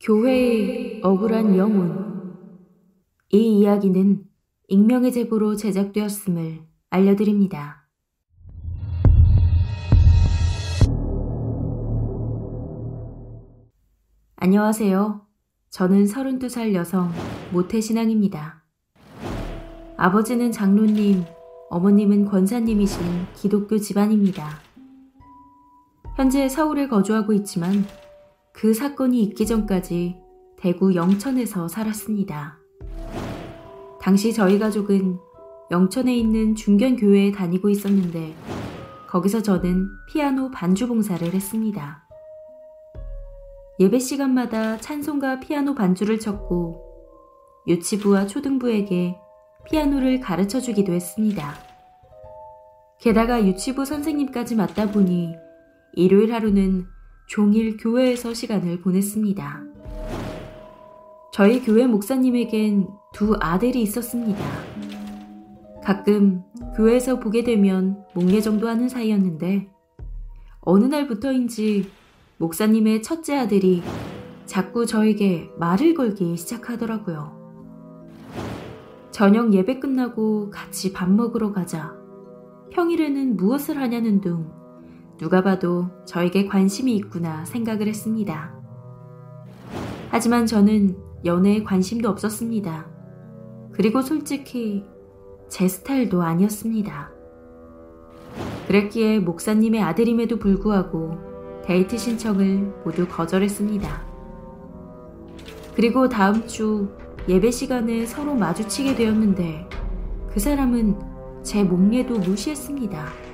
교회의 억울한 영혼. 이 이야기는 익명의 제보로 제작되었음을 알려드립니다. 안녕하세요. 저는 32살 여성 모태신앙입니다. 아버지는 장로님, 어머님은 권사님이신 기독교 집안입니다. 현재 서울에 거주하고 있지만 그 사건이 있기 전까지 대구 영천에서 살았습니다. 당시 저희 가족은 영천에 있는 중견교회에 다니고 있었는데 거기서 저는 피아노 반주 봉사를 했습니다. 예배 시간마다 찬송가 피아노 반주를 쳤고 유치부와 초등부에게 피아노를 가르쳐 주기도 했습니다. 게다가 유치부 선생님까지 맡다 보니 일요일 하루는 종일 교회에서 시간을 보냈습니다. 저희 교회 목사님에겐 두 아들이 있었습니다. 가끔 교회에서 보게 되면 목례 정도 하는 사이였는데 어느 날부터인지 목사님의 첫째 아들이 자꾸 저에게 말을 걸기 시작하더라고요. 저녁 예배 끝나고 같이 밥 먹으러 가자. 평일에는 무엇을 하냐는 둥 누가 봐도 저에게 관심이 있구나 생각을 했습니다. 하지만 저는 연애에 관심도 없었습니다. 그리고 솔직히 제 스타일도 아니었습니다. 그랬기에 목사님의 아들임에도 불구하고 데이트 신청을 모두 거절했습니다. 그리고 다음 주 예배 시간에 서로 마주치게 되었는데 그 사람은 제 목례도 무시했습니다.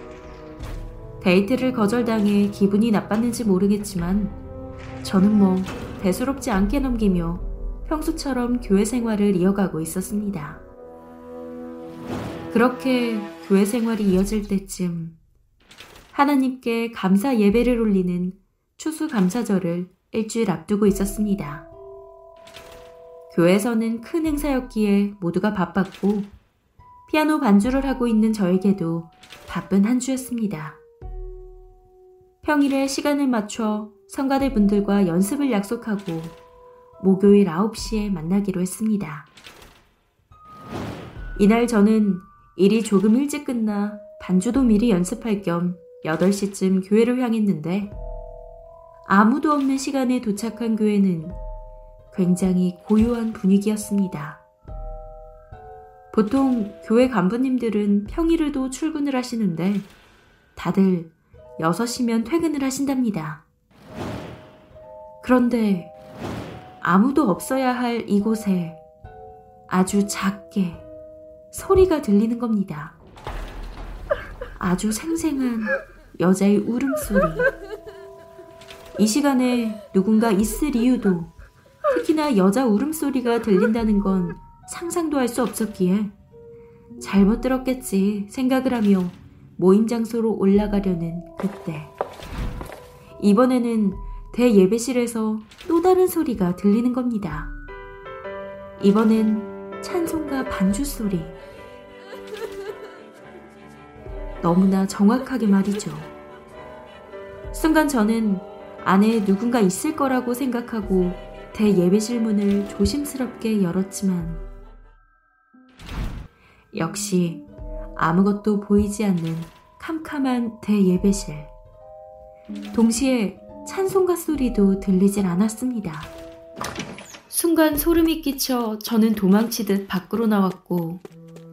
데이트를 거절당해 기분이 나빴는지 모르겠지만 저는 뭐 대수롭지 않게 넘기며 평소처럼 교회 생활을 이어가고 있었습니다. 그렇게 교회 생활이 이어질 때쯤 하나님께 감사 예배를 올리는 추수감사절을 일주일 앞두고 있었습니다. 교회에서는 큰 행사였기에 모두가 바빴고 피아노 반주를 하고 있는 저에게도 바쁜 한 주였습니다. 평일에 시간을 맞춰 성가대 분들과 연습을 약속하고 목요일 9시에 만나기로 했습니다. 이날 저는 일이 조금 일찍 끝나 반주도 미리 연습할 겸 8시쯤 교회를 향했는데 아무도 없는 시간에 도착한 교회는 굉장히 고요한 분위기였습니다. 보통 교회 간부님들은 평일에도 출근을 하시는데 다들 6시면 퇴근을 하신답니다. 그런데 아무도 없어야 할 이곳에 아주 작게 소리가 들리는 겁니다. 아주 생생한 여자의 울음소리. 이 시간에 누군가 있을 이유도 특히나 여자 울음소리가 들린다는 건 상상도 할 수 없었기에 잘못 들었겠지 생각을 하며 모임 장소로 올라가려는 그때. 이번에는 대예배실에서 또 다른 소리가 들리는 겁니다. 이번엔 찬송가 반주 소리. 너무나 정확하게 말이죠. 순간 저는 안에 누군가 있을 거라고 생각하고 대예배실 문을 조심스럽게 열었지만 역시 아무것도 보이지 않는 캄캄한 대예배실. 동시에 찬송가 소리도 들리질 않았습니다. 순간 소름이 끼쳐 저는 도망치듯 밖으로 나왔고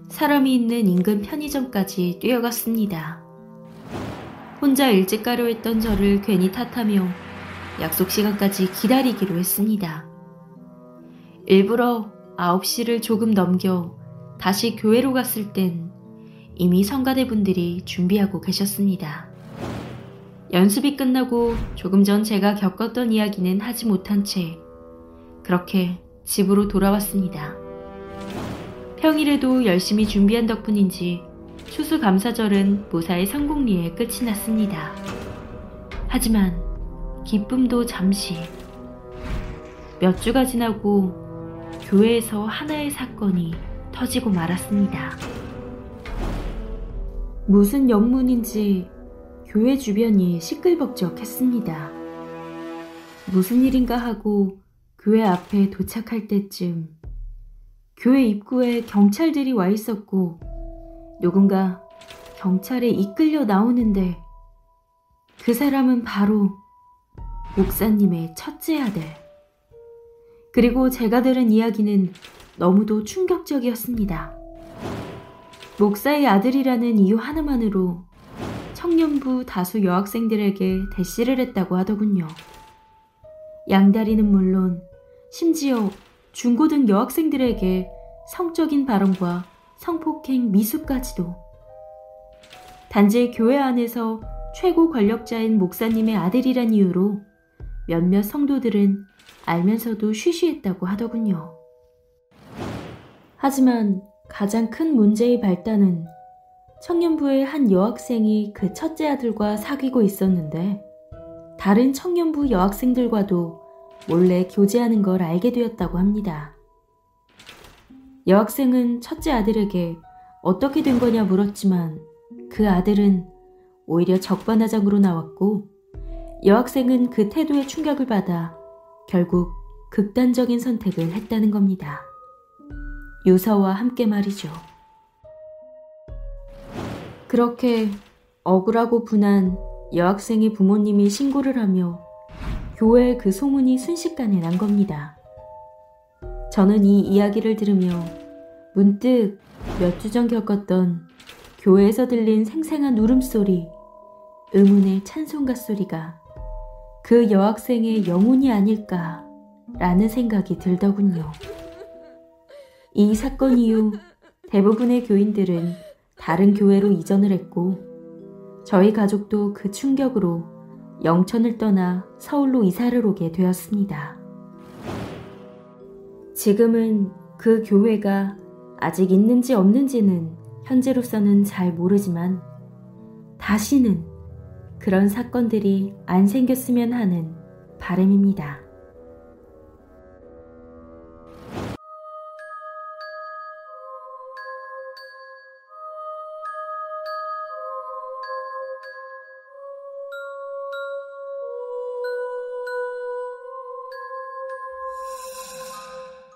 사람이 있는 인근 편의점까지 뛰어갔습니다. 혼자 일찍 가려 했던 저를 괜히 탓하며 약속 시간까지 기다리기로 했습니다. 일부러 9시를 조금 넘겨 다시 교회로 갔을 땐 이미 성가대 분들이 준비하고 계셨습니다. 연습이 끝나고 조금 전 제가 겪었던 이야기는 하지 못한 채 그렇게 집으로 돌아왔습니다. 평일에도 열심히 준비한 덕분인지 추수감사절은 무사히 성공리에 끝이 났습니다. 하지만 기쁨도 잠시 몇 주가 지나고 교회에서 하나의 사건이 터지고 말았습니다. 무슨 영문인지 교회 주변이 시끌벅적했습니다. 무슨 일인가 하고 교회 앞에 도착할 때쯤 교회 입구에 경찰들이 와 있었고 누군가 경찰에 이끌려 나오는데 그 사람은 바로 목사님의 첫째 아들. 그리고 제가 들은 이야기는 너무도 충격적이었습니다. 목사의 아들이라는 이유 하나만으로 청년부 다수 여학생들에게 대시를 했다고 하더군요. 양다리는 물론 심지어 중고등 여학생들에게 성적인 발언과 성폭행 미수까지도 단지 교회 안에서 최고 권력자인 목사님의 아들이란 이유로 몇몇 성도들은 알면서도 쉬쉬했다고 하더군요. 하지만 가장 큰 문제의 발단은 청년부의 한 여학생이 그 첫째 아들과 사귀고 있었는데 다른 청년부 여학생들과도 몰래 교제하는 걸 알게 되었다고 합니다. 여학생은 첫째 아들에게 어떻게 된 거냐 물었지만 그 아들은 오히려 적반하장으로 나왔고 여학생은 그 태도에 충격을 받아 결국 극단적인 선택을 했다는 겁니다. 유서와 함께 말이죠. 그렇게 억울하고 분한 여학생의 부모님이 신고를 하며 교회에 그 소문이 순식간에 난 겁니다. 저는 이 이야기를 들으며 문득 몇 주 전 겪었던 교회에서 들린 생생한 울음소리, 의문의 찬송가 소리가 그 여학생의 영혼이 아닐까라는 생각이 들더군요. 이 사건 이후 대부분의 교인들은 다른 교회로 이전을 했고 저희 가족도 그 충격으로 영천을 떠나 서울로 이사를 오게 되었습니다. 지금은 그 교회가 아직 있는지 없는지는 현재로서는 잘 모르지만 다시는 그런 사건들이 안 생겼으면 하는 바람입니다.